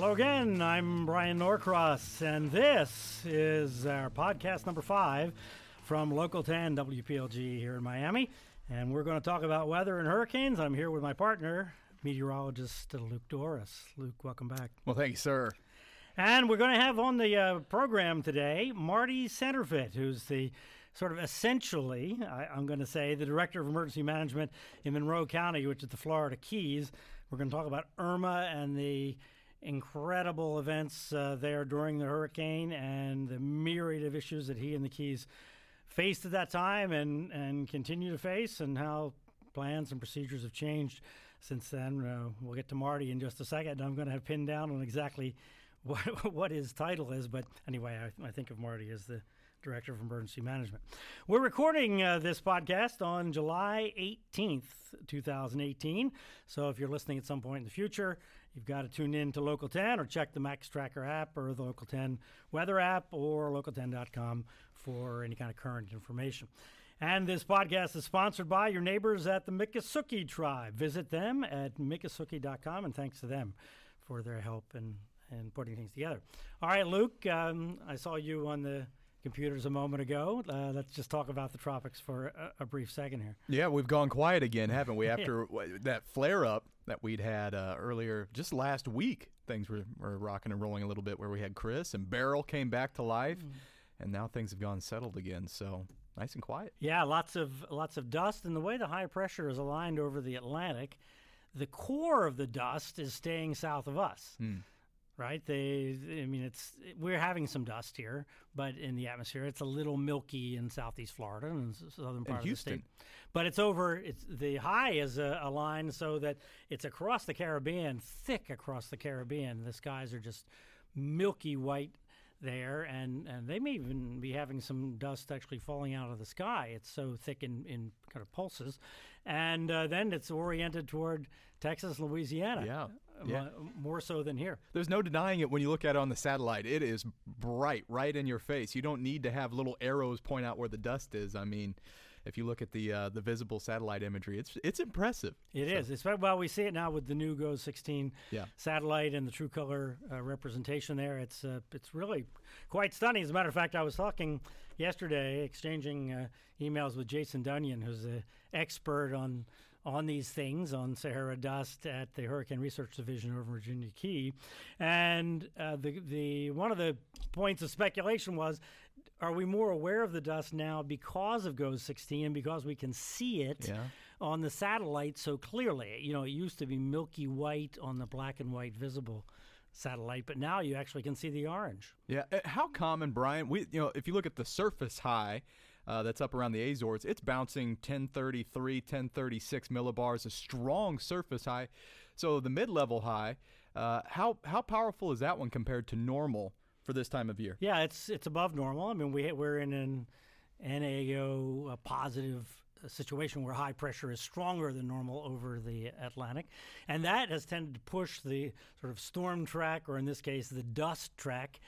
Hello again. I'm Bryan Norcross, and this is our podcast number five from Local 10 WPLG here in Miami. And we're going to talk about weather and hurricanes. I'm here with my partner, meteorologist Luke Dorris. Luke, welcome back. Well, thank you, sir. And we're going to have on the uh, program today Marty Senterfitt, who's the sort of essentially, I, am going to say, the director of emergency management in Monroe County, which is the Florida Keys. We're going to talk about Irma and the incredible events uh, there during the hurricane and the myriad of issues that he and the Keys faced at that time and, and continue to face, and how plans and procedures have changed since then. Uh, we'll get to Marty in just a second. I'm going to have pinned down on exactly what, what his title is, but anyway, I, I think of Marty as the Director of Emergency Management. We're recording uh, this podcast on July 18th, 2018. So if you're listening at some point in the future, you've got to tune in to Local 10 or check the Max Tracker app or the Local 10 weather app or local10.com for any kind of current information. And this podcast is sponsored by your neighbors at the Miccosukee Tribe. Visit them at miccosukee.com and thanks to them for their help in, in putting things together. All right, Luke, um, I saw you on the computers a moment ago. Uh, let's just talk about the tropics for a, a, brief second here. Yeah, we've gone quiet again, haven't we? After yeah. that flare up that we'd had uh, earlier, just last week, things were, were rocking and rolling a little bit. Where we had Chris and Beryl came back to life, mm. and now things have gone settled again. So nice and quiet. Yeah, lots of lots of dust, and the way the high pressure is aligned over the Atlantic, the core of the dust is staying south of us. Mm right? They, I mean, it's we're having some dust here, but in the atmosphere, it's a little milky in southeast Florida and southern part of the state. But it's over. It's the high is a, a, line so that it's across the Caribbean, thick across the Caribbean. The skies are just milky white there, and, and they may even be having some dust actually falling out of the sky. It's so thick in, in kind of pulses. And uh, then it's oriented toward Texas, Louisiana. Yeah. Yeah. more so than here. There's no denying it when you look at it on the satellite. It is bright, right in your face. You don't need to have little arrows point out where the dust is. I mean, if you look at the uh, the visible satellite imagery, it's it's impressive. It so. is. It's, well, we see it now with the new GOES 16 yeah. satellite and the true color uh, representation there. It's uh, it's really quite stunning. As a matter of fact, I was talking yesterday, exchanging uh, emails with Jason Dunion, who's an expert on on these things on Sahara dust at the Hurricane Research Division over Virginia Key, and uh, the the one of the points of speculation was, are we more aware of the dust now because of GOES 16 and because we can see it yeah. on the satellite so clearly? You know, it used to be milky white on the black and white visible satellite, but now you actually can see the orange. Yeah, uh, how common, Bryan? We, you know, if you look at the surface high uh, that's up around the Azores, it's bouncing 1033, 1036 millibars, a strong surface high. So the mid-level high, uh, how how powerful is that one compared to normal for this time of year? Yeah, it's it's above normal. I mean, we we're in an NAO positive situation where high pressure is stronger than normal over the Atlantic. And that has tended to push the sort of storm track, or in this case, the dust track,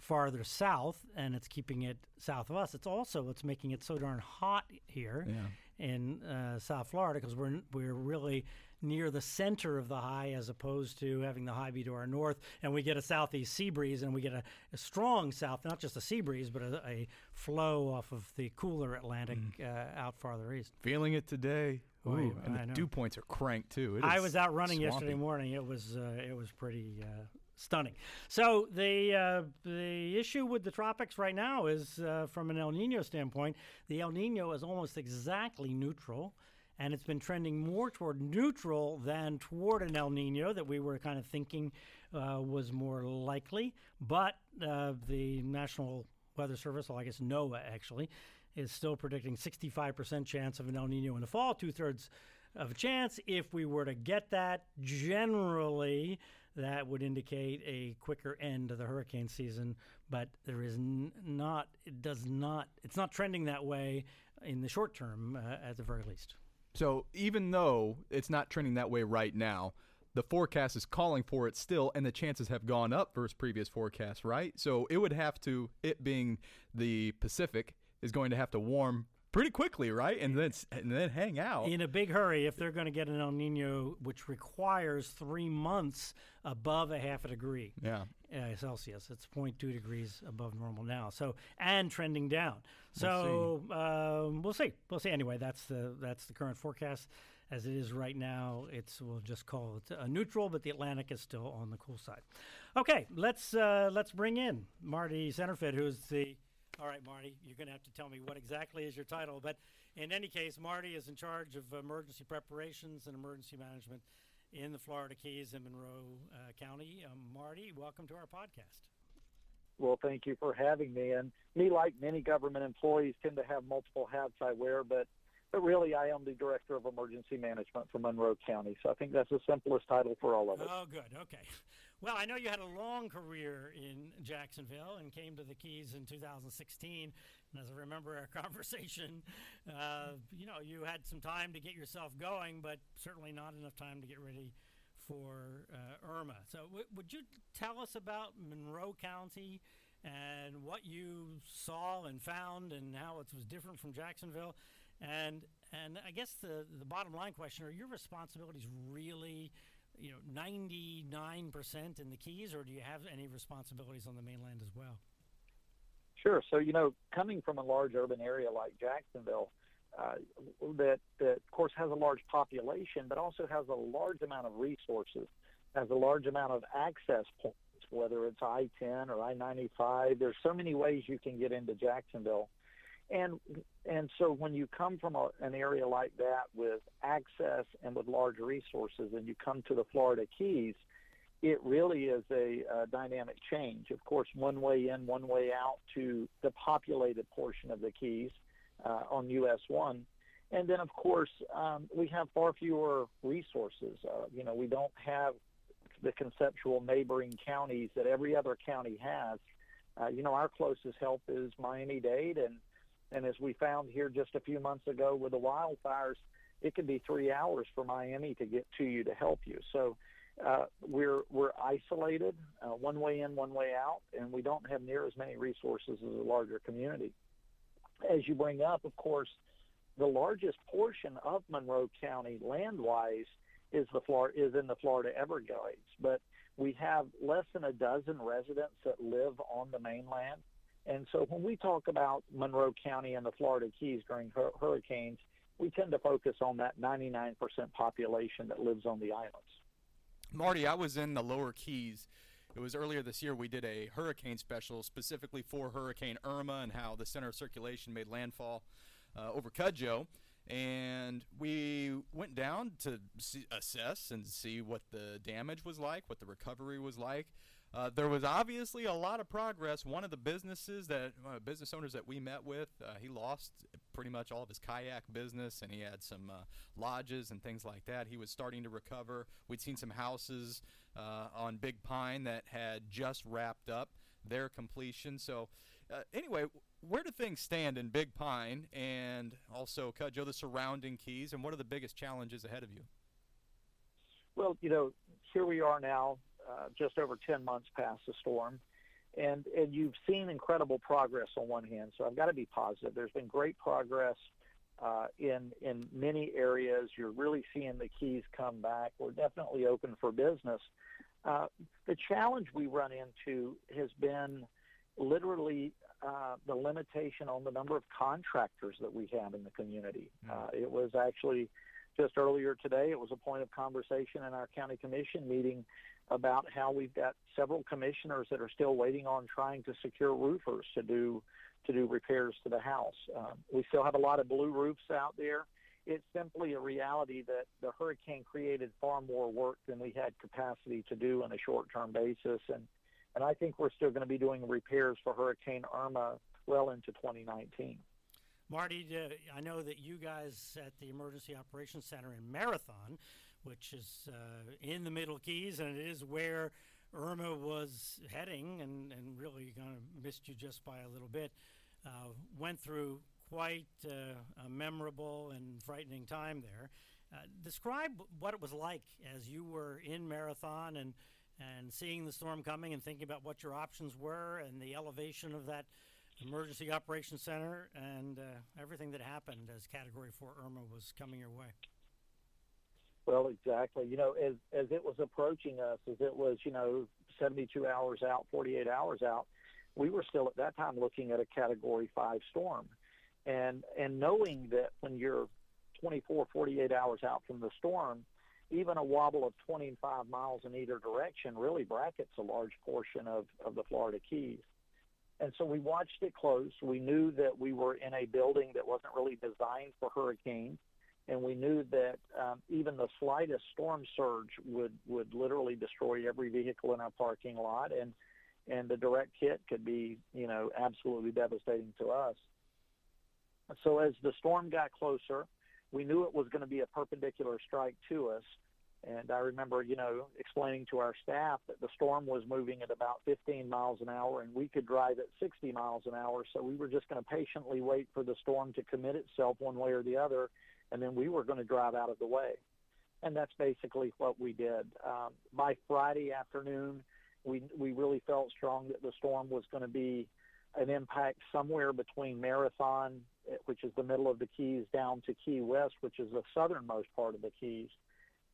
farther south, and it's keeping it south of us. It's also what's making it so darn hot here yeah. in uh, South Florida because we're we're really near the center of the high as opposed to having the high be to our north, and we get a southeast sea breeze, and we get a, a strong south, not just a sea breeze, but a, a flow off of the cooler Atlantic mm. uh, out farther east. Feeling it today. Ooh, and the dew points are cranked too. I was out running swampy. yesterday morning. It was uh, it was pretty uh, stunning. So the uh, the issue with the tropics right now is, uh, from an El Nino standpoint, the El Nino is almost exactly neutral. And it's been trending more toward neutral than toward an El Nino that we were kind of thinking uh, was more likely. But uh, the National Weather Service, well, I guess NOAA actually, is still predicting 65% chance of an El Nino in the fall, two thirds of a chance. If we were to get that, generally, that would indicate a quicker end to the hurricane season. But there is n- not, it does not, it's not trending that way in the short term, uh, at the very least. So even though it's not trending that way right now, the forecast is calling for it still, and the chances have gone up versus previous forecasts, right? So it would have to, it being the Pacific, is going to have to warm pretty quickly, right? And then and then hang out in a big hurry if they're going to get an El Nino, which requires three months above a half a degree. Yeah. Uh, Celsius. It's 0.2 degrees above normal now. So and trending down. So we'll see. Um, we'll see. We'll see. Anyway, that's the that's the current forecast as it is right now. It's we'll just call it a neutral, but the Atlantic is still on the cool side. Okay, let's uh, let's bring in Marty Senterfitt, who's the all right, Marty, you're going to have to tell me what exactly is your title. But in any case, Marty is in charge of emergency preparations and emergency management in the Florida Keys in Monroe uh, County. Um, Marty, welcome to our podcast. Well, thank you for having me. And me, like many government employees, tend to have multiple hats I wear, but but really, I am the director of emergency management for Monroe County. So I think that's the simplest title for all of us. Oh, good. Okay. Well, I know you had a long career in Jacksonville and came to the Keys in 2016. And as I remember our conversation, uh, you know, you had some time to get yourself going, but certainly not enough time to get ready for uh, Irma. So, w- would you tell us about Monroe County and what you saw and found, and how it was different from Jacksonville? And and I guess the the bottom line question: Are your responsibilities really you know, 99% in the Keys, or do you have any responsibilities on the mainland as well? Sure. So, you know, coming from a large urban area like Jacksonville, uh, that, that, of course, has a large population, but also has a large amount of resources, has a large amount of access points, whether it's I 10 or I 95. There's so many ways you can get into Jacksonville. And and so when you come from a, an area like that with access and with large resources, and you come to the Florida Keys, it really is a, a dynamic change. Of course, one way in, one way out to the populated portion of the Keys uh, on US one. And then, of course, um, we have far fewer resources. Uh, you know, we don't have the conceptual neighboring counties that every other county has. Uh, you know, our closest help is Miami Dade, and and as we found here just a few months ago with the wildfires, it can be three hours for Miami to get to you to help you. So uh, we're we're isolated, uh, one way in, one way out, and we don't have near as many resources as a larger community. As you bring up, of course, the largest portion of Monroe County land-wise is the Florida is in the Florida Everglades, but we have less than a dozen residents that live on the mainland. And so when we talk about Monroe County and the Florida Keys during hur- hurricanes, we tend to focus on that 99% population that lives on the islands. Marty, I was in the lower Keys. It was earlier this year we did a hurricane special specifically for Hurricane Irma and how the center of circulation made landfall uh, over Cudjoe. And we went down to see, assess and see what the damage was like, what the recovery was like. Uh, there was obviously a lot of progress. One of the businesses that uh, business owners that we met with, uh, he lost pretty much all of his kayak business, and he had some uh, lodges and things like that. He was starting to recover. We'd seen some houses uh, on Big Pine that had just wrapped up their completion. So, uh, anyway, where do things stand in Big Pine and also Cudjoe, the surrounding keys, and what are the biggest challenges ahead of you? Well, you know, here we are now, uh, just over 10 months past the storm. And, and you've seen incredible progress on one hand, so I've got to be positive. There's been great progress uh, in in many areas. You're really seeing the keys come back. We're definitely open for business. Uh, the challenge we run into has been literally uh, the limitation on the number of contractors that we have in the community. Mm. Uh, it was actually just earlier today. It was a point of conversation in our county commission meeting about how we've got several commissioners that are still waiting on trying to secure roofers to do to do repairs to the house. Um, we still have a lot of blue roofs out there. It's simply a reality that the hurricane created far more work than we had capacity to do on a short-term basis, and and I think we're still going to be doing repairs for Hurricane Irma well into 2019. Marty, uh, I know that you guys at the Emergency Operations Center in Marathon which is uh, in the Middle Keys, and it is where Irma was heading, and, and really kind of missed you just by a little bit. Uh, went through quite uh, a memorable and frightening time there. Uh, describe what it was like as you were in Marathon and and seeing the storm coming and thinking about what your options were and the elevation of that Emergency Operations Center and uh, everything that happened as Category 4 Irma was coming your way. Well, exactly. You know, as as it was approaching us, as it was, you know, 72 hours out, 48 hours out, we were still at that time looking at a Category 5 storm, and and knowing that when you're 24, 48 hours out from the storm, even a wobble of 25 miles in either direction really brackets a large portion of, of the Florida Keys. And so we watched it close. We knew that we were in a building that wasn't really designed for hurricanes. And we knew that um, even the slightest storm surge would, would literally destroy every vehicle in our parking lot. And, and the direct hit could be, you know, absolutely devastating to us. So as the storm got closer, we knew it was going to be a perpendicular strike to us. And I remember, you know, explaining to our staff that the storm was moving at about 15 miles an hour and we could drive at 60 miles an hour. So we were just going to patiently wait for the storm to commit itself one way or the other. And then we were going to drive out of the way. And that's basically what we did. Um, by Friday afternoon, we, we really felt strong that the storm was going to be an impact somewhere between Marathon, which is the middle of the Keys, down to Key West, which is the southernmost part of the Keys.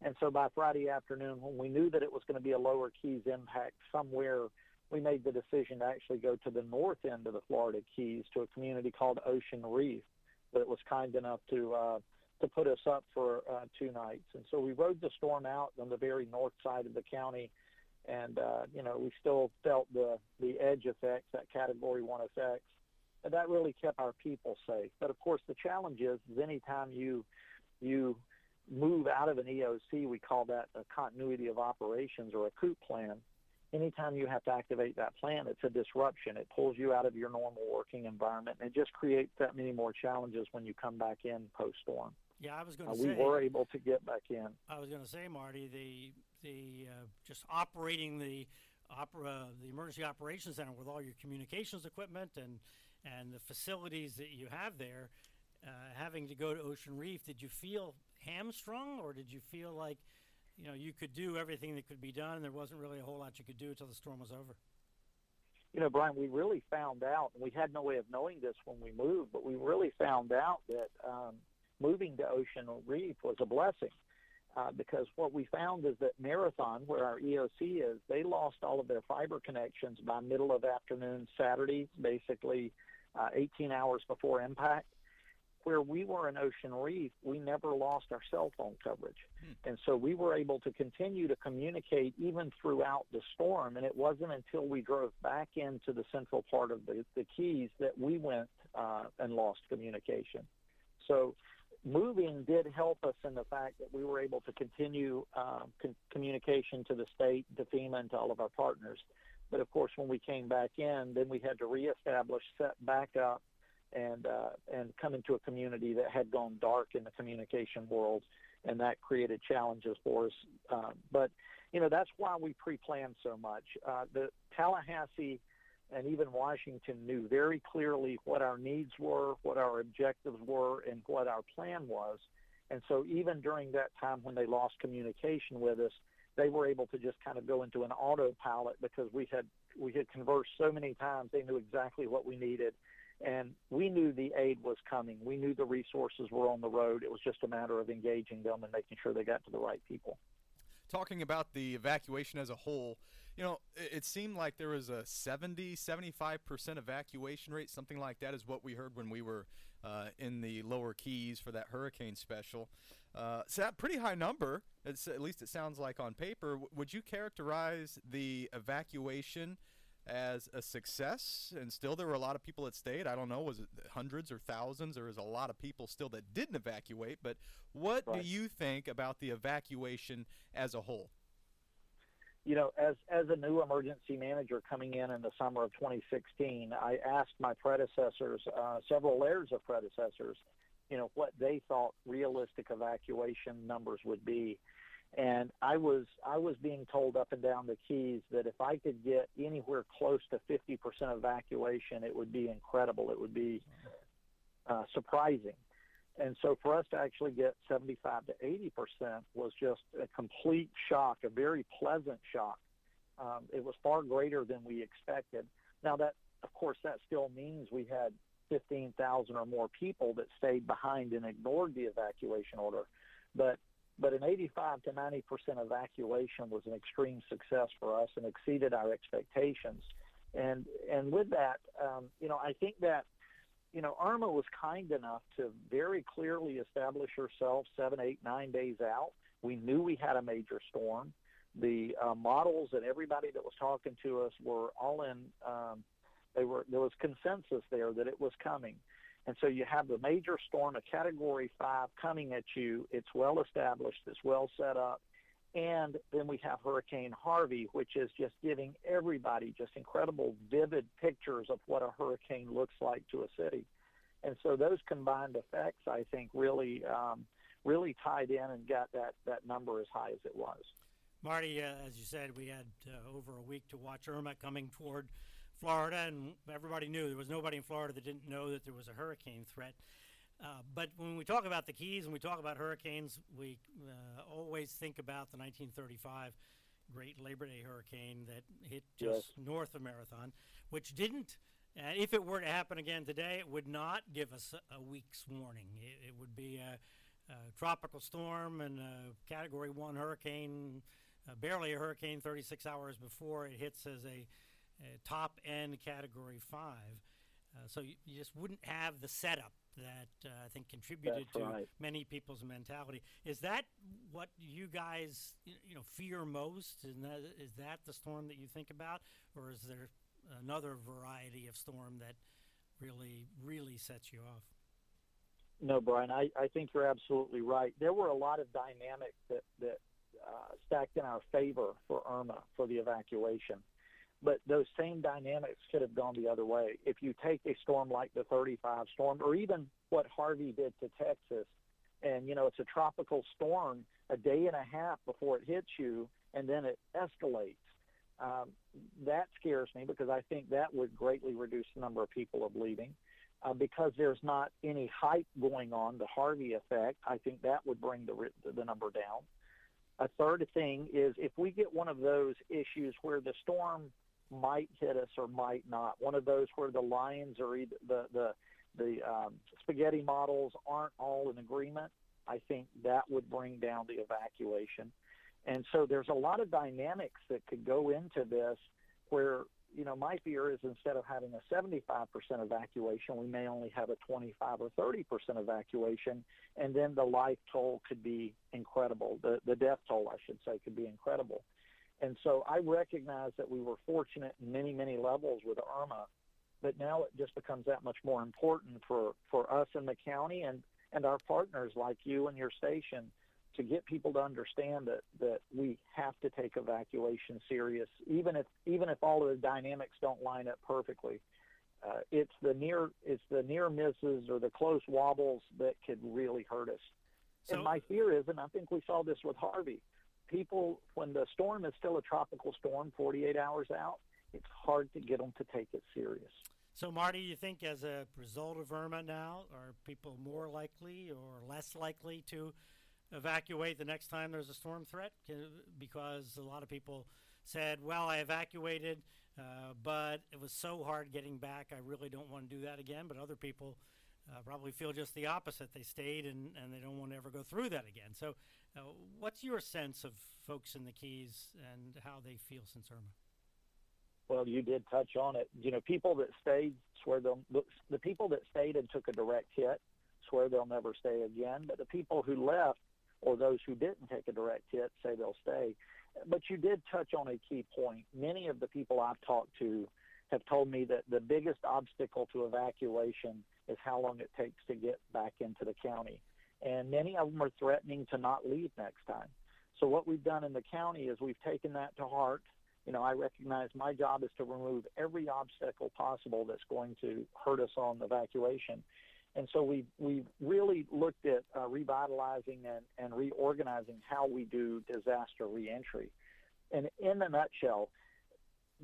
And so by Friday afternoon, when we knew that it was going to be a lower Keys impact somewhere, we made the decision to actually go to the north end of the Florida Keys to a community called Ocean Reef that was kind enough to uh, to put us up for uh, two nights. And so we rode the storm out on the very north side of the county, and uh, you know we still felt the the edge effects, that Category One effects, and that really kept our people safe. But of course, the challenge is, is anytime you you move out of an EOC, we call that a continuity of operations or a COOP plan. Anytime you have to activate that plan, it's a disruption. It pulls you out of your normal working environment, and it just creates that many more challenges when you come back in post storm. Yeah, I was going to uh, say we were able to get back in. I was going to say, Marty, the the uh, just operating the opera the emergency operations center with all your communications equipment and and the facilities that you have there. Uh, having to go to Ocean Reef, did you feel hamstrung, or did you feel like you know you could do everything that could be done, and there wasn't really a whole lot you could do until the storm was over? You know, Bryan, we really found out, and we had no way of knowing this when we moved, but we really found out that um, moving to Ocean Reef was a blessing. Uh, because what we found is that Marathon, where our EOC is, they lost all of their fiber connections by middle of afternoon Saturday, basically uh, 18 hours before impact where we were in Ocean Reef, we never lost our cell phone coverage. Hmm. And so we were able to continue to communicate even throughout the storm. And it wasn't until we drove back into the central part of the, the Keys that we went uh, and lost communication. So moving did help us in the fact that we were able to continue uh, con- communication to the state, to FEMA, and to all of our partners. But of course, when we came back in, then we had to reestablish, set back up, and uh, and come into a community that had gone dark in the communication world, and that created challenges for us. Uh, but you know that's why we pre-planned so much. Uh, the Tallahassee and even Washington knew very clearly what our needs were, what our objectives were, and what our plan was. And so even during that time when they lost communication with us, they were able to just kind of go into an autopilot because we had we had conversed so many times. They knew exactly what we needed, and we knew the aid was coming. We knew the resources were on the road. It was just a matter of engaging them and making sure they got to the right people. Talking about the evacuation as a whole, you know, it, seemed like there was a 70, 75% evacuation rate, something like that is what we heard when we were uh, in the lower keys for that hurricane special. Uh, so that pretty high number, at least it sounds like on paper. Would you characterize the evacuation as a success and still there were a lot of people that stayed. I don't know was it hundreds or thousands? There was a lot of people still that didn't evacuate but what right. do you think about the evacuation as a whole? You know as as a new emergency manager coming in in the summer of 2016 i asked my predecessors uh, several layers of predecessors you know what they thought realistic evacuation numbers would be and I was I was being told up and down the keys that if I could get anywhere close to 50% evacuation, it would be incredible. It would be uh, surprising. And so for us to actually get 75 to 80% was just a complete shock, a very pleasant shock. Um, it was far greater than we expected. Now that of course, that still means we had 15,000 or more people that stayed behind and ignored the evacuation order. But but an 85 to 90 percent evacuation was an extreme success for us and exceeded our expectations. And and with that, um, you know, I think that you know Irma was kind enough to very clearly establish herself seven, eight, nine days out. We knew we had a major storm. The uh, models and everybody that was talking to us were all in. Um, they were there was consensus there that it was coming. And so you have the major storm, a Category 5, coming at you. It's well established, it's well set up. And then we have Hurricane Harvey, which is just giving everybody just incredible, vivid pictures of what a hurricane looks like to a city. And so those combined effects, I think, really, um, really tied in and got that, that number as high as it was. Marty, uh, as you said, we had uh, over a week to watch Irma coming toward Florida, and everybody knew there was nobody in Florida that didn't know that there was a hurricane threat. Uh, but when we talk about the Keys and we talk about hurricanes, we uh, always think about the 1935 Great Labor Day hurricane that hit just yes. north of Marathon, which didn't. Uh, if it were to happen again today, it would not give us a, a week's warning. It, it would be a, a, tropical storm and a Category One hurricane, uh, barely a hurricane, 36 hours before it hits as a top end Category Five. Uh, so you, you, just wouldn't have the setup that uh, I think contributed That's to right. many people's mentality. Is that what you guys you know fear most? And that, is that the storm that you think about, or is there another variety of storm that really really sets you off? No, Bryan, I, I think you're absolutely right. There were a lot of dynamics that that uh, stacked in our favor for Irma for the evacuation but those same dynamics could have gone the other way. If you take a storm like the 35 storm, or even what Harvey did to Texas, and you know it's a tropical storm a day and a half before it hits you, and then it escalates. Um, that scares me because I think that would greatly reduce the number of people of leaving. Uh, because there's not any hype going on, the Harvey effect, I think that would bring the the number down. A third thing is if we get one of those issues where the storm might hit us or might not. One of those where the lines or the the the um, spaghetti models aren't all in agreement. I think that would bring down the evacuation. And so there's a lot of dynamics that could go into this where, you know, my fear is instead of having a 75% evacuation, we may only have a 25 or 30% evacuation. And then the life toll could be incredible. The, the death toll, I should say, could be incredible. And so I recognize that we were fortunate in many, many levels with Irma, but now it just becomes that much more important for, for us in the county and, and our partners like you and your station to get people to understand that, that we have to take evacuation serious, even if even if all of the dynamics don't line up perfectly. Uh, it's the near it's the near misses or the close wobbles that could really hurt us. So, and my fear is, and I think we saw this with Harvey, people, when the storm is still a tropical storm 48 hours out, it's hard to get them to take it serious. So, Marty, you think as a result of Irma now, are people more likely or less likely to evacuate the next time there's a storm threat? Because a lot of people said, well, I evacuated, uh, but it was so hard getting back, I really don't want to do that again. But other people uh, probably feel just the opposite. They stayed and, and they don't want to ever go through that again. So, uh, what's your sense of folks in the Keys and how they feel since Irma? Well, you did touch on it. You know, people that stayed swear they'll the people that stayed and took a direct hit swear they'll never stay again. But the people who left or those who didn't take a direct hit say they'll stay. But you did touch on a key point. Many of the people I've talked to have told me that the biggest obstacle to evacuation is how long it takes to get back into the county. And many of them are threatening to not leave next time. So what we've done in the county is we've taken that to heart. You know, I recognize my job is to remove every obstacle possible that's going to hurt us on evacuation. And so we we really looked at uh, revitalizing and, and reorganizing how we do disaster reentry. And in a nutshell,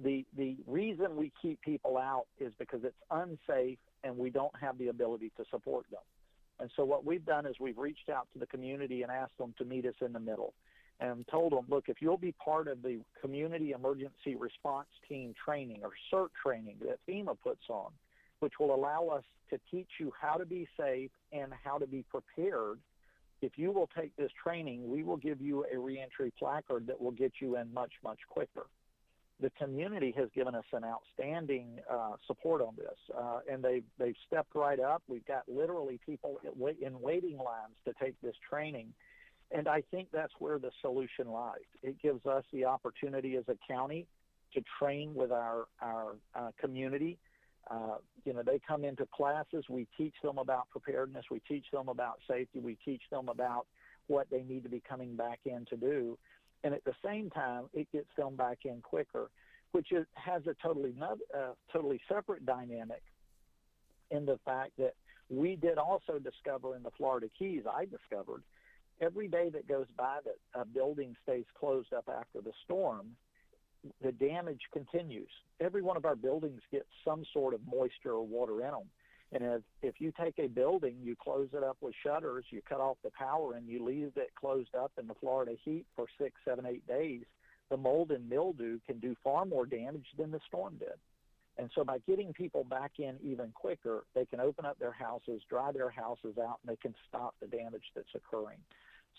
the the reason we keep people out is because it's unsafe and we don't have the ability to support them. And so what we've done is we've reached out to the community and asked them to meet us in the middle. and told them, look, if you'll be part of the community emergency response team training or CERT training that FEMA puts on, which will allow us to teach you how to be safe and how to be prepared. If you will take this training, we will give you a reentry placard that will get you in much, much quicker. The community has given us an outstanding uh, support on this, uh, and they've they've stepped right up. We've got literally people in waiting lines to take this training, and I think that's where the solution lies. It gives us the opportunity as a county to train with our our uh, community uh, you know, they come into classes. We teach them about preparedness. We teach them about safety. We teach them about what they need to be coming back in to do. And at the same time, it gets them back in quicker, which is, has a totally uh, totally separate dynamic in the fact that we did also discover in the Florida Keys, I discovered, every day that goes by that a building stays closed up after the storm, the damage continues. Every one of our buildings gets some sort of moisture or water in them. And if, if you take a building, you close it up with shutters, you cut off the power, and you leave it closed up in the Florida heat for six, seven, eight days, the mold and mildew can do far more damage than the storm did. And so by getting people back in even quicker, they can open up their houses, dry their houses out, and they can stop the damage that's occurring.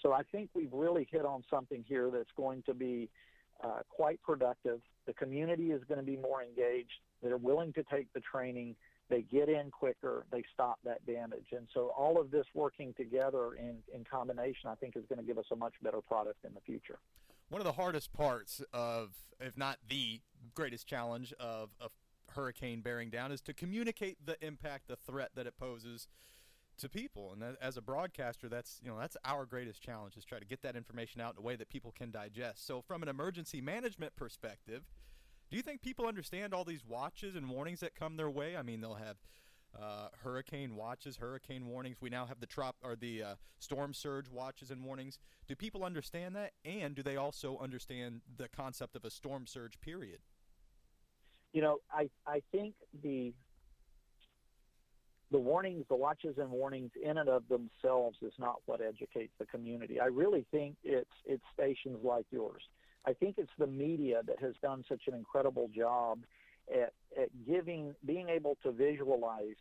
So I think we've really hit on something here that's going to be uh, quite productive. The community is going to be more engaged. They're willing to take the training. They get in quicker. They stop that damage. And so all of this working together in, in combination, I think, is going to give us a much better product in the future. One of the hardest parts of, if not the greatest challenge of a hurricane bearing down, is to communicate the impact, the threat that it poses to people. And as a broadcaster, that's you know that's our greatest challenge is try to get that information out in a way that people can digest. So from an emergency management perspective, do you think people understand all these watches and warnings that come their way? I mean, they'll have uh, hurricane watches, hurricane warnings. We now have the trop or the uh, storm surge watches and warnings. Do people understand that, and do they also understand the concept of a storm surge period? You know, I I think the the warnings, the watches and warnings in and of themselves is not what educates the community. I really think it's it's stations like yours. I think it's the media that has done such an incredible job at, at giving, being able to visualize,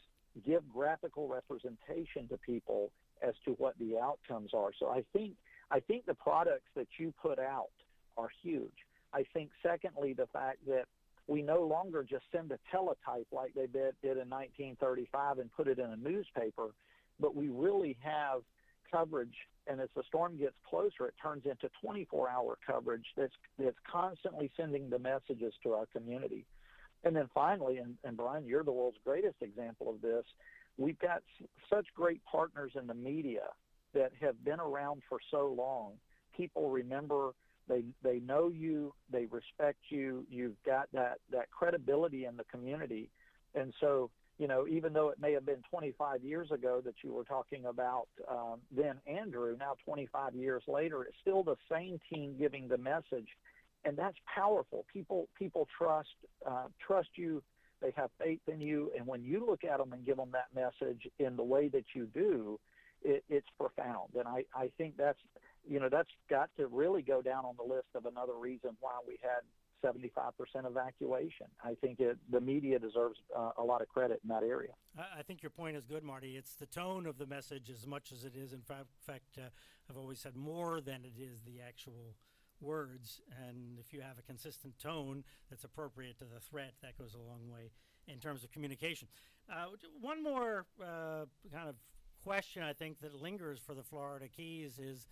give graphical representation to people as to what the outcomes are. So I think I think the products that you put out are huge. I think secondly the fact that we no longer just send a teletype like they did, did in 1935 and put it in a newspaper, but we really have coverage. And as the storm gets closer, it turns into 24-hour coverage that's that's constantly sending the messages to our community. And then finally, and, and Bryan, you're the world's greatest example of this. We've got such great partners in the media that have been around for so long. People remember they they know you, they respect you. You've got that that credibility in the community, and so you know even though it may have been 25 years ago that you were talking about um, then Andrew, now 25 years later, it's still the same team giving the message, and that's powerful. People people trust uh, trust you. They have faith in you, and when you look at them and give them that message in the way that you do, it, it's profound. And I, I think that's you know, that's got to really go down on the list of another reason why we had 75% evacuation. I think it, the media deserves uh, a lot of credit in that area. I think your point is good, Marty. It's the tone of the message as much as it is, in fact, uh, I've always said more than it is the actual words. And if you have a consistent tone that's appropriate to the threat, that goes a long way in terms of communication. Uh, one more uh, kind of question I think that lingers for the Florida Keys is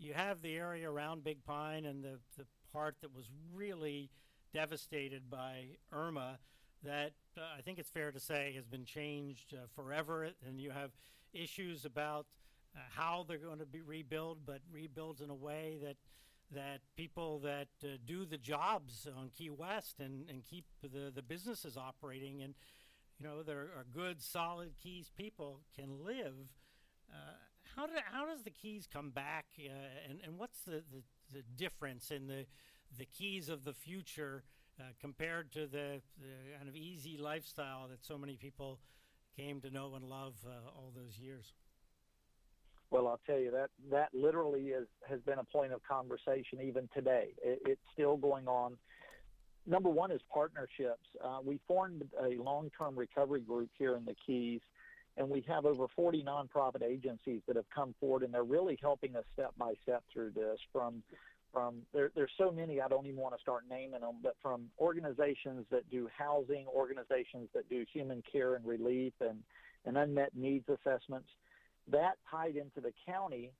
you have the area around Big Pine and the, the part that was really devastated by Irma that uh, I think it's fair to say has been changed uh, forever. And you have issues about uh, how they're going to be rebuilt, but rebuilt in a way that that people that uh, do the jobs on Key West and, and keep the, the businesses operating and you know there are good solid Keys people can live uh, how, do, how does the keys come back, uh, and, and what's the, the, the, difference in the, the keys of the future uh, compared to the, the, kind of easy lifestyle that so many people came to know and love uh, all those years? Well, I'll tell you that that literally is has been a point of conversation even today. It, it's still going on. Number one is partnerships. Uh, we formed a long-term recovery group here in the Keys, and we have over 40 nonprofit agencies that have come forward, and they're really helping us step by step through this. From from there, there's so many I don't even want to start naming them, but from organizations that do housing, organizations that do human care and relief, and and unmet needs assessments that tied into the county,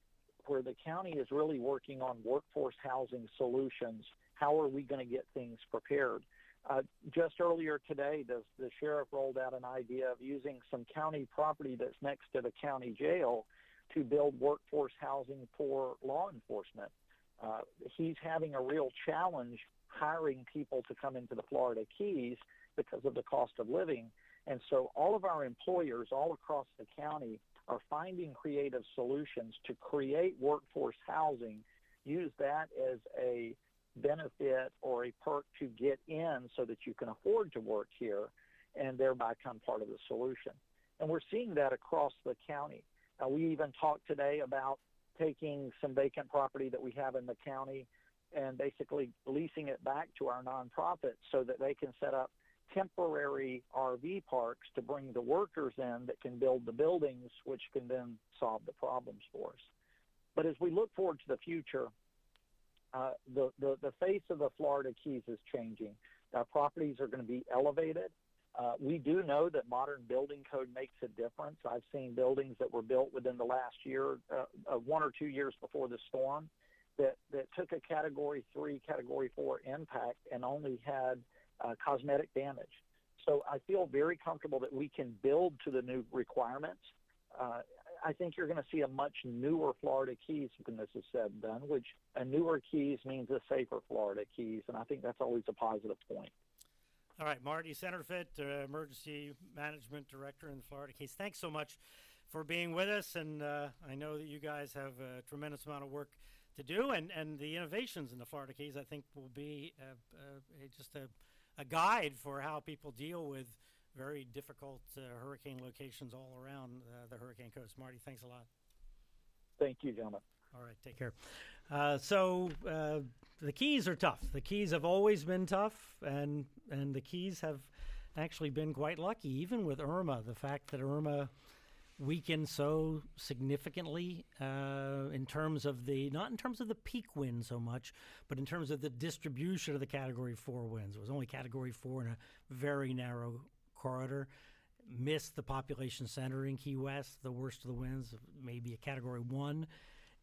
where the county is really working on workforce housing solutions. How are we going to get things prepared? Uh, just earlier today, the, the sheriff rolled out an idea of using some county property that's next to the county jail to build workforce housing for law enforcement. Uh, he's having a real challenge hiring people to come into the Florida Keys because of the cost of living. And so all of our employers all across the county are finding creative solutions to create workforce housing, use that as a benefit or a perk to get in so that you can afford to work here and thereby become part of the solution. And we're seeing that across the county. Uh, we even talked today about taking some vacant property that we have in the county and basically leasing it back to our nonprofits so that they can set up temporary RV parks to bring the workers in that can build the buildings, which can then solve the problems for us. But as we look forward to the future, uh, the, the, the face of the Florida Keys is changing. Our properties are going to be elevated. Uh, we do know that modern building code makes a difference. I've seen buildings that were built within the last year, uh, uh, one or two years before the storm, that, that took a Category 3, Category 4 impact and only had uh, cosmetic damage. So I feel very comfortable that we can build to the new requirements. Uh, I think you're going to see a much newer Florida Keys when this is said and done, which a newer Keys means a safer Florida Keys, and I think that's always a positive point. All right, Marty Senterfitt, uh, Emergency Management Director in the Florida Keys. Thanks so much for being with us, and uh, I know that you guys have a tremendous amount of work to do, and, and the innovations in the Florida Keys, I think, will be uh, just a a guide for how people deal with very difficult uh, hurricane locations all around uh, the hurricane coast. Marty, thanks a lot. Thank you, gentlemen. All right, take care. Uh, so uh, the Keys are tough. The Keys have always been tough, and and the Keys have actually been quite lucky, even with Irma. The fact that Irma weakened so significantly uh, in terms of the not in terms of the peak wind so much, but in terms of the distribution of the Category Four winds. It was only Category Four in a very narrow corridor. Missed the population center in Key West, the worst of the winds, maybe a Category One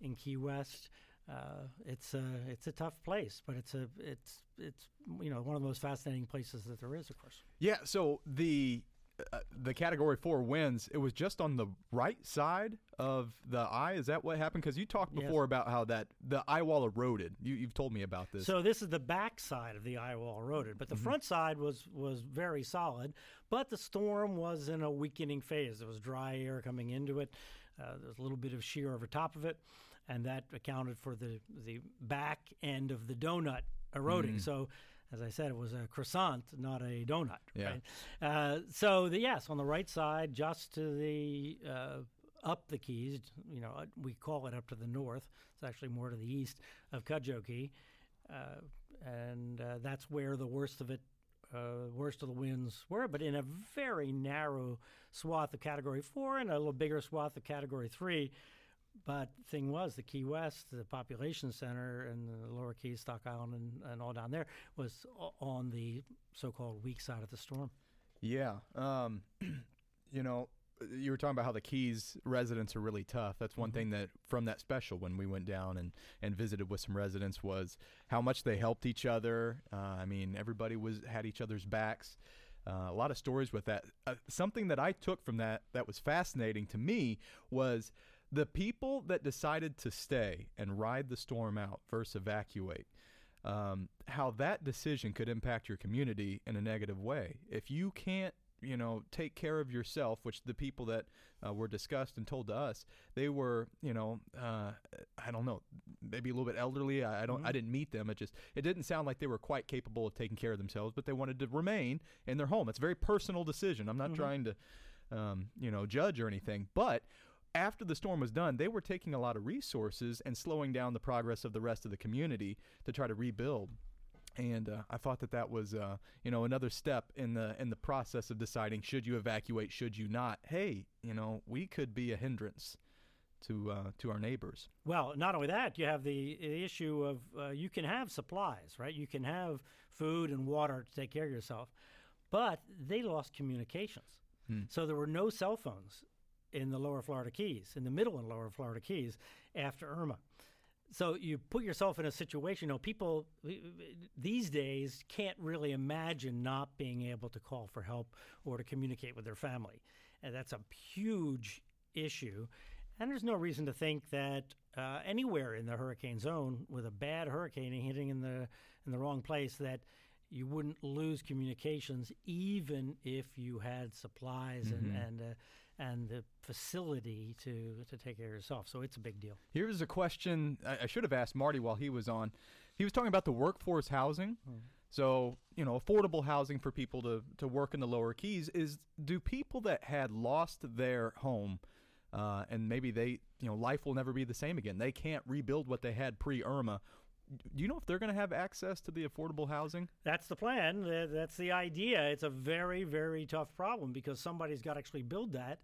in Key West. Uh, it's a it's a tough place, but it's a it's it's you know one of the most fascinating places that there is, of course. Yeah. So the uh, the category four winds, it was just on the right side of the eye. Is that what happened? Because you talked before yes. about how that the eye wall eroded. You, have told me about this. So this is the back side of the eye wall eroded, but the mm-hmm. front side was was very solid. But the storm was in a weakening phase. There was dry air coming into it. Uh, there was a little bit of shear over top of it, and that accounted for the the back end of the donut eroding. Mm-hmm. So as I said, it was a croissant, not a donut. Yeah. Right? Uh, so the, yes, on the right side, just to the uh, up the keys, you know, uh, we call it up to the north. It's actually more to the east of Cudjoe Key, uh, and uh, that's where the worst of it. Uh, worst of the winds were, but in a very narrow swath of Category Four and a little bigger swath of Category Three, but thing was, the Key West, the population center, and the Lower Keys, Stock Island, and, and all down there was on the so-called weak side of the storm. Yeah, um, you know, you were talking about how the Keys residents are really tough. That's one mm-hmm. thing that from that special when we went down and, and visited with some residents was how much they helped each other. Uh, I mean, everybody was had each other's backs. Uh, a lot of stories with that. Uh, something that I took from that that was fascinating to me was the people that decided to stay and ride the storm out versus evacuate, um, how that decision could impact your community in a negative way. If you can't, you know, take care of yourself, which the people that uh, were discussed and told to us, they were, you know, uh, I don't know, maybe a little bit elderly. I, I don't, mm-hmm. I didn't meet them. It just, it didn't sound like they were quite capable of taking care of themselves, but they wanted to remain in their home. It's a very personal decision. I'm not mm-hmm. trying to, um, you know, judge or anything, but after the storm was done, they were taking a lot of resources and slowing down the progress of the rest of the community to try to rebuild. And uh, I thought that that was, uh, you know, another step in the in the process of deciding should you evacuate, should you not. Hey, you know, we could be a hindrance to uh, to our neighbors. Well, not only that, you have the, issue of uh, you can have supplies, right? You can have food and water to take care of yourself, but they lost communications. Hmm. So there were no cell phones in the lower Florida Keys, in the middle and lower Florida Keys after Irma. So you put yourself in a situation, you know, people these days can't really imagine not being able to call for help or to communicate with their family. And that's a huge issue. And there's no reason to think that uh, anywhere in the hurricane zone with a bad hurricane hitting in the in the wrong place that you wouldn't lose communications even if you had supplies mm-hmm. and and, uh, and the facility to to take care of yourself. So it's a big deal. Here's a question I, I should have asked Marty while he was on. He was talking about the workforce housing. Hmm. So, you know, affordable housing for people to, to work in the lower keys is do people that had lost their home uh, and maybe they, you know, life will never be the same again. They can't rebuild what they had pre Irma. Do you know if they're going to have access to the affordable housing? That's the plan. That's the idea. It's a very, very tough problem because somebody's got to actually build that.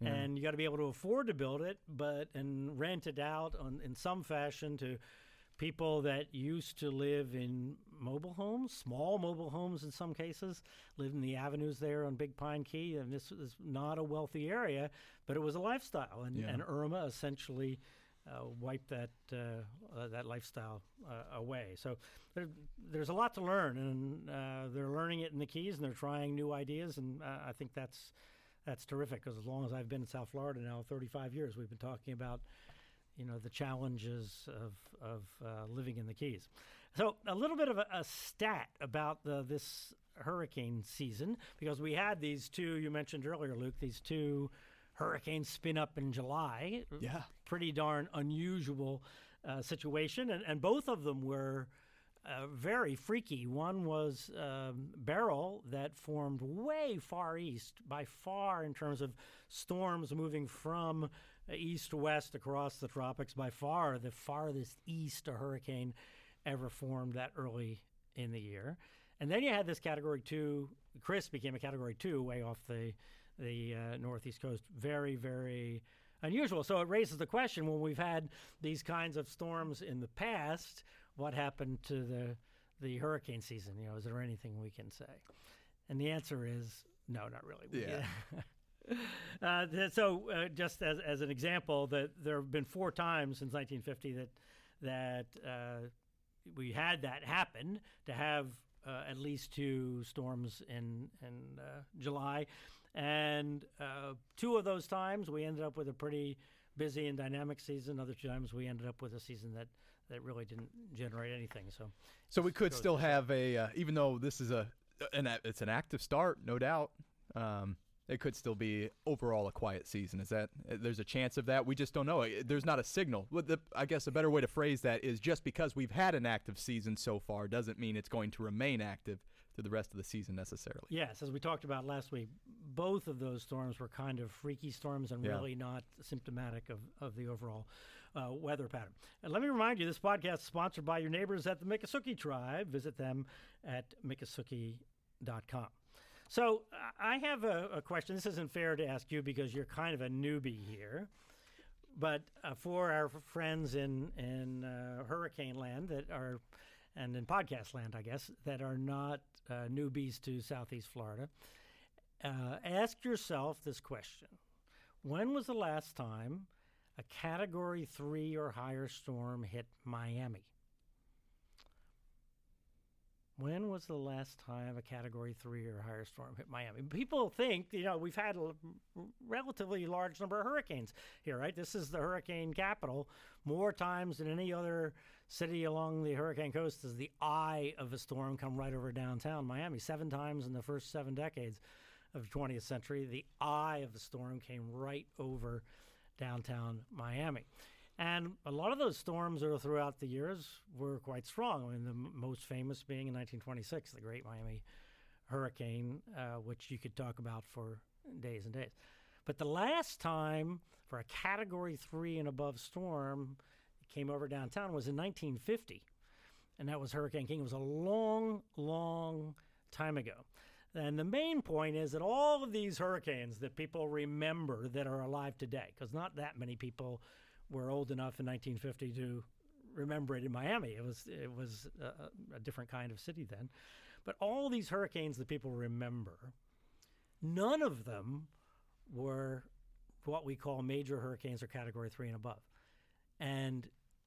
Yeah. And you got to be able to afford to build it, but and rent it out on, in some fashion to people that used to live in mobile homes, small mobile homes in some cases, lived in the avenues there on Big Pine Key. And this is not a wealthy area, but it was a lifestyle. And, yeah. and Irma essentially uh, wiped that uh, uh, that lifestyle uh, away. So there, there's a lot to learn, and uh, they're learning it in the Keys, and they're trying new ideas. And uh, I think that's that's terrific because as long as I've been in South Florida now, 35 years, we've been talking about you know the challenges of of living in the Keys. So a little bit of a, a stat about the, this hurricane season because we had these two you mentioned earlier, Luke. These two hurricanes spin up in July. Yeah, pretty darn unusual uh, situation, and and both of them were. Uh, very freaky. One was um, Beryl that formed way far east, by far in terms of storms moving from east to west across the tropics, by far the farthest east a hurricane ever formed that early in the year. And then you had this Category Two. Chris became a Category Two way off the the uh, northeast coast. Very, very unusual. So it raises the question: when we've had these kinds of storms in the past, what happened to the the hurricane season? You know, is there anything we can say? And the answer is no, not really. Yeah. Uh, so, uh, just as, as an example, that there have been four times since 1950 that that uh, we had that happen to have uh, at least two storms in in uh, July, and uh, two of those times we ended up with a pretty busy and dynamic season. Other times we ended up with a season that that really didn't generate anything. So, so we could still have a even though this is a an it's an active start, no doubt. Um, it could still be overall a quiet season. Is that there's a chance of that? We just don't know. There's not a signal. I guess a better way to phrase that is just because we've had an active season so far doesn't mean it's going to remain active through the rest of the season necessarily. Yes, as we talked about last week, both of those storms were kind of freaky storms and yeah. really not symptomatic of, of the overall uh, weather pattern. And let me remind you, this podcast is sponsored by your neighbors at the Miccosukee Tribe. Visit them at miccosukee.com. So I have a, a, question. This isn't fair to ask you because you're kind of a newbie here, but uh, for our friends in in uh, Hurricane Land that are, and in podcast land, I guess, that are not uh, newbies to Southeast Florida, uh, ask yourself this question: When was the last time a Category Three or higher storm hit Miami? When was the last time a Category 3 or higher storm hit Miami? People think, you know, we've had a relatively large number of hurricanes here, right? This is the hurricane capital. More times than any other city along the hurricane coast is the eye of a storm come right over downtown Miami. Seven times in the first seven decades of the 20th century, the eye of the storm came right over downtown Miami. And a lot of those storms are throughout the years were quite strong. I mean, the m- most famous being in 1926, the Great Miami Hurricane, uh, which you could talk about for days and days. But the last time for a Category Three and above storm came over downtown was in 1950, and that was Hurricane King. It was a long, long time ago. And the main point is that all of these hurricanes that people remember that are alive today, because not that many people were old enough in 1950 to remember it in Miami. It was it was a, a different kind of city then. But all these hurricanes that people remember, none of them were what we call major hurricanes or category 3 and above. And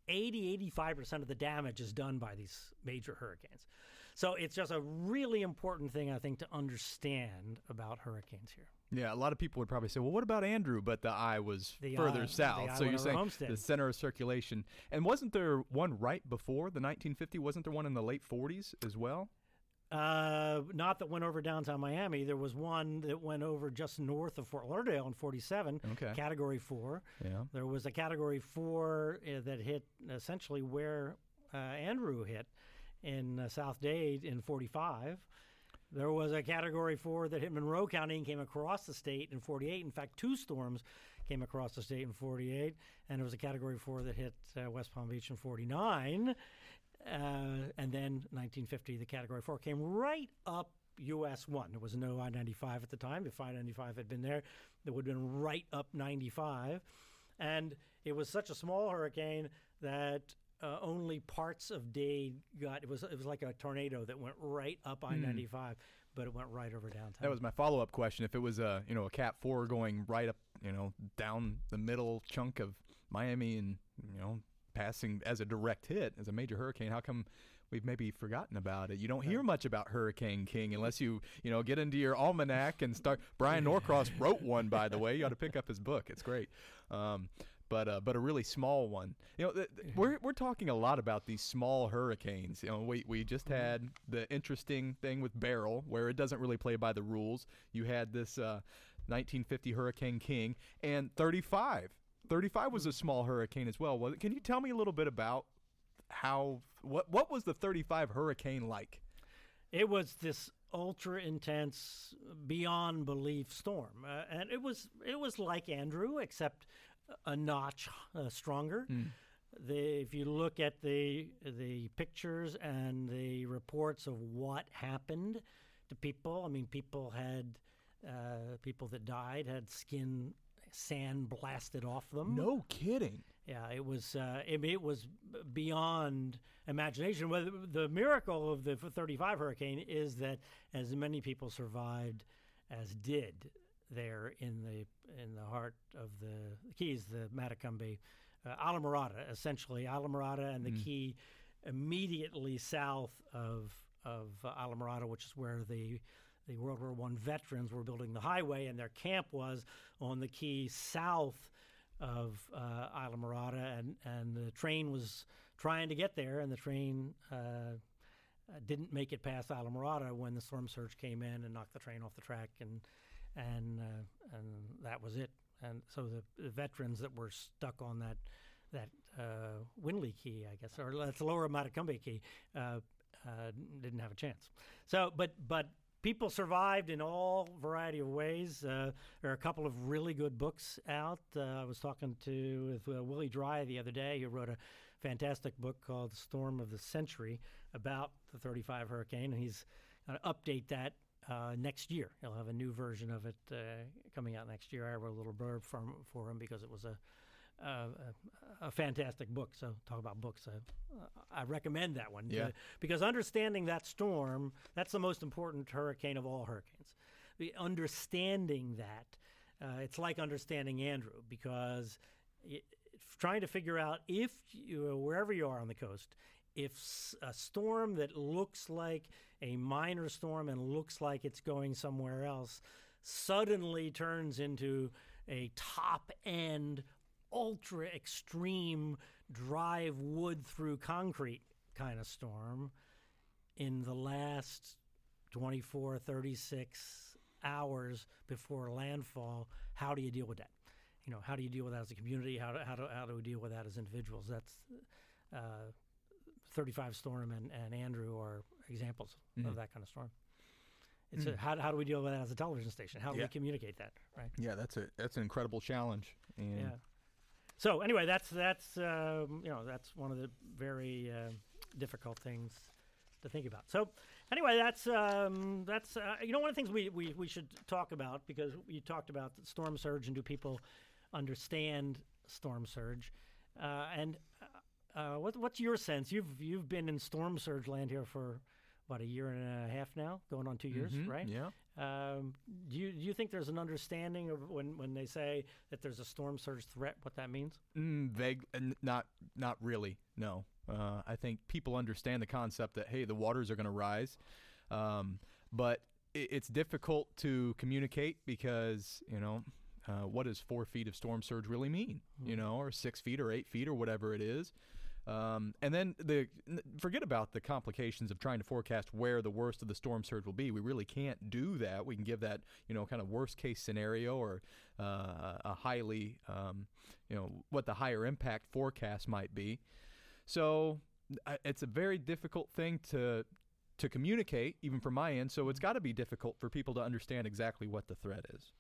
80 85% of the damage is done by these major hurricanes. So it's just a really important thing, I think, to understand about hurricanes here. Yeah, a lot of people would probably say, "Well, what about Andrew?" But the eye was The further eye- south, so you're saying Homestead. the center of circulation. And wasn't there one right before the 1950? Wasn't there one in the late 40s as well? Uh, not that went over downtown Miami. There was one that went over just north of Fort Lauderdale in 47, Okay. Category 4. Yeah. There was a Category 4 uh, that hit essentially where uh, Andrew hit in uh, South Dade in 45. There was a Category 4 that hit Monroe County and came across the state in 48. In fact, two storms came across the state in 48. And there was a Category 4 that hit uh, West Palm Beach in 49. Uh, and then 1950, the Category 4 came right up US 1. There was no I 95 at the time. If I 95 had been there, it would have been right up 95. And it was such a small hurricane that uh, only parts of Dade got it was it was like a tornado that went right up I 95, but it went right over downtown. That was my follow-up question. If it was a you know a Cat Four going right up you know down the middle chunk of Miami and you know passing as a direct hit as a major hurricane, how come we've maybe forgotten about it? You don't hear much about Hurricane King unless you you know get into your almanac and start. Bryan Norcross wrote one, by the way. You ought to pick up his book. It's great. Um, but uh, but a really small one. You know, th- th- we're we're talking a lot about these small hurricanes. You know, we we just had the interesting thing with Beryl, where it doesn't really play by the rules. You had this uh, 1950 Hurricane King and 35. 35 was a small hurricane as well. Can you tell me a little bit about how what what was the 35 hurricane like? It was this ultra intense, beyond belief storm, uh, and it was it was like Andrew, except a notch uh, stronger. The, if you look at the the pictures and the reports of what happened to people, I mean, people had uh, people that died had skin sand blasted off them. No kidding. Yeah, it was. Uh, it, it was beyond imagination. Well, the- the miracle of the 35 hurricane is that as many people survived as did there in the in the heart of the Keys, the Matacumbe, uh, Islamorada, essentially Islamorada and the Key, immediately south of of uh, Islamorada, which is where the the World War One veterans were building the highway, and their camp was on the Key south of uh, Islamorada, and and the train was trying to get there, and the train uh, uh, didn't make it past Islamorada when the storm surge came in and knocked the train off the track, and and uh, and that was it. And so the, the veterans that were stuck on that that uh, Key, I guess, or that's Lower Matacumbe Key, uh, uh, didn't have a chance. So, but but people survived in all variety of ways. Uh, there are a couple of really good books out. Uh, I was talking to with uh, Willie Drye the other day, who wrote a fantastic book called "Storm of the Century" about the 35 hurricane, and he's going to update that. Uh, next year, he'll have a new version of it uh, coming out next year. I wrote a little blurb for him because it was a uh, a, a fantastic book. So talk about books. Uh, I recommend that one. Yeah. Because understanding that storm, that's the most important hurricane of all hurricanes. The understanding that, uh, it's like understanding Andrew because it, trying to figure out if you, wherever you are on the coast, if a storm that looks like a minor storm and looks like it's going somewhere else suddenly turns into a top end ultra extreme drive wood through concrete kind of storm in the last 24 36 hours before landfall how do you deal with that you know how do you deal with that as a community how do, how do, how do we deal with that as individuals that's uh, 35 storm and, and andrew are examples of that kind of storm It's a, how, how do we deal with that as a television station? How do Yeah. we communicate that? Right. Yeah, that's a that's an incredible challenge. And Yeah. So anyway, that's that's um, you know that's one of the very uh, difficult things to think about. So anyway, that's um, that's uh, you know one of the things we, we, we should talk about because you talked about storm surge and do people understand storm surge uh, and uh, uh, what, what's your sense? You've you've been in storm surge land here for about a year and a half now, going on two years, Mhm, right? Yeah. Um, do you do you think there's an understanding of when, when they say that there's a storm surge threat, what that means? Mm, vague, not not really. No, uh, I think people understand the concept that hey, the waters are going to rise, um, but it, it's difficult to communicate because you know uh, what does four feet of storm surge really mean? You know, or six feet or eight feet or whatever it is. Um, and then the forget about the complications of trying to forecast where the worst of the storm surge will be. We really can't do that. We can give that you know kind of worst case scenario or uh, a highly um, you know what the higher impact forecast might be. So it's a very difficult thing to to communicate, even from my end. So it's got to be difficult for people to understand exactly what the threat is.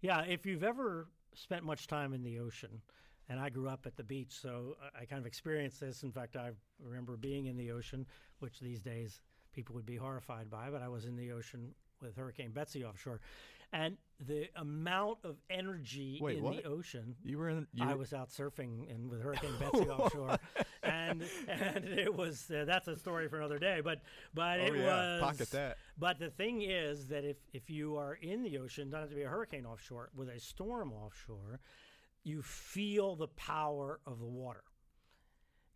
Yeah, if you've ever spent much time in the ocean, and I grew up at the beach, so I- kind of experienced this. In fact, I remember being in the ocean, which these days people would be horrified by, but I was in the ocean with Hurricane Betsy offshore, and the amount of energy Wait, in what? the ocean. You were in. You I were- was out surfing and with Hurricane Betsy offshore, and and it was uh, that's a story for another day. But but Oh, it yeah, was pocket that. But the thing is that if if you are in the ocean, have to be a hurricane offshore, with a storm offshore, you feel the power of the water.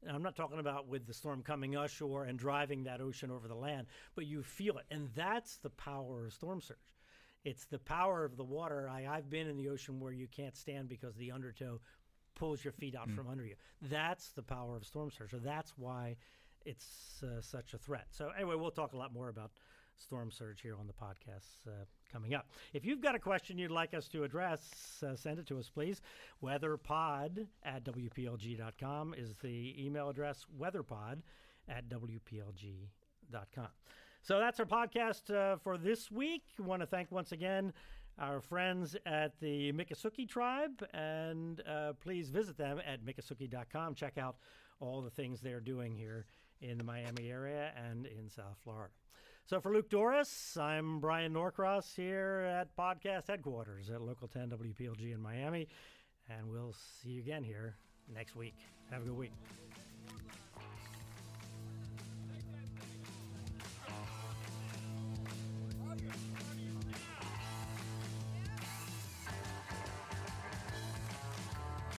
And I'm not talking about with the storm coming ashore and driving that ocean over the land, but you feel it, and that's the power of storm surge. It's the power of the water. I, I've been in the ocean where you can't stand because the undertow pulls your feet out from under you. That's the power of storm surge. So that's why it's uh, such a threat. So anyway, we'll talk a lot more about storm surge here on the podcast uh, coming up. If you've got a question you'd like us to address, uh, send it to us, please. Weatherpod at WPLG.com is the email address, weatherpod at WPLG.com. So that's our podcast uh, for this week. We want to thank once again our friends at the Miccosukee tribe, and uh, please visit them at miccosukee.com. Check out all the things they're doing here in the Miami area and in South Florida. So for Luke Dorris, I'm Bryan Norcross here at podcast headquarters at Local 10 WPLG in Miami. And we'll see you again here next week. Have a good week.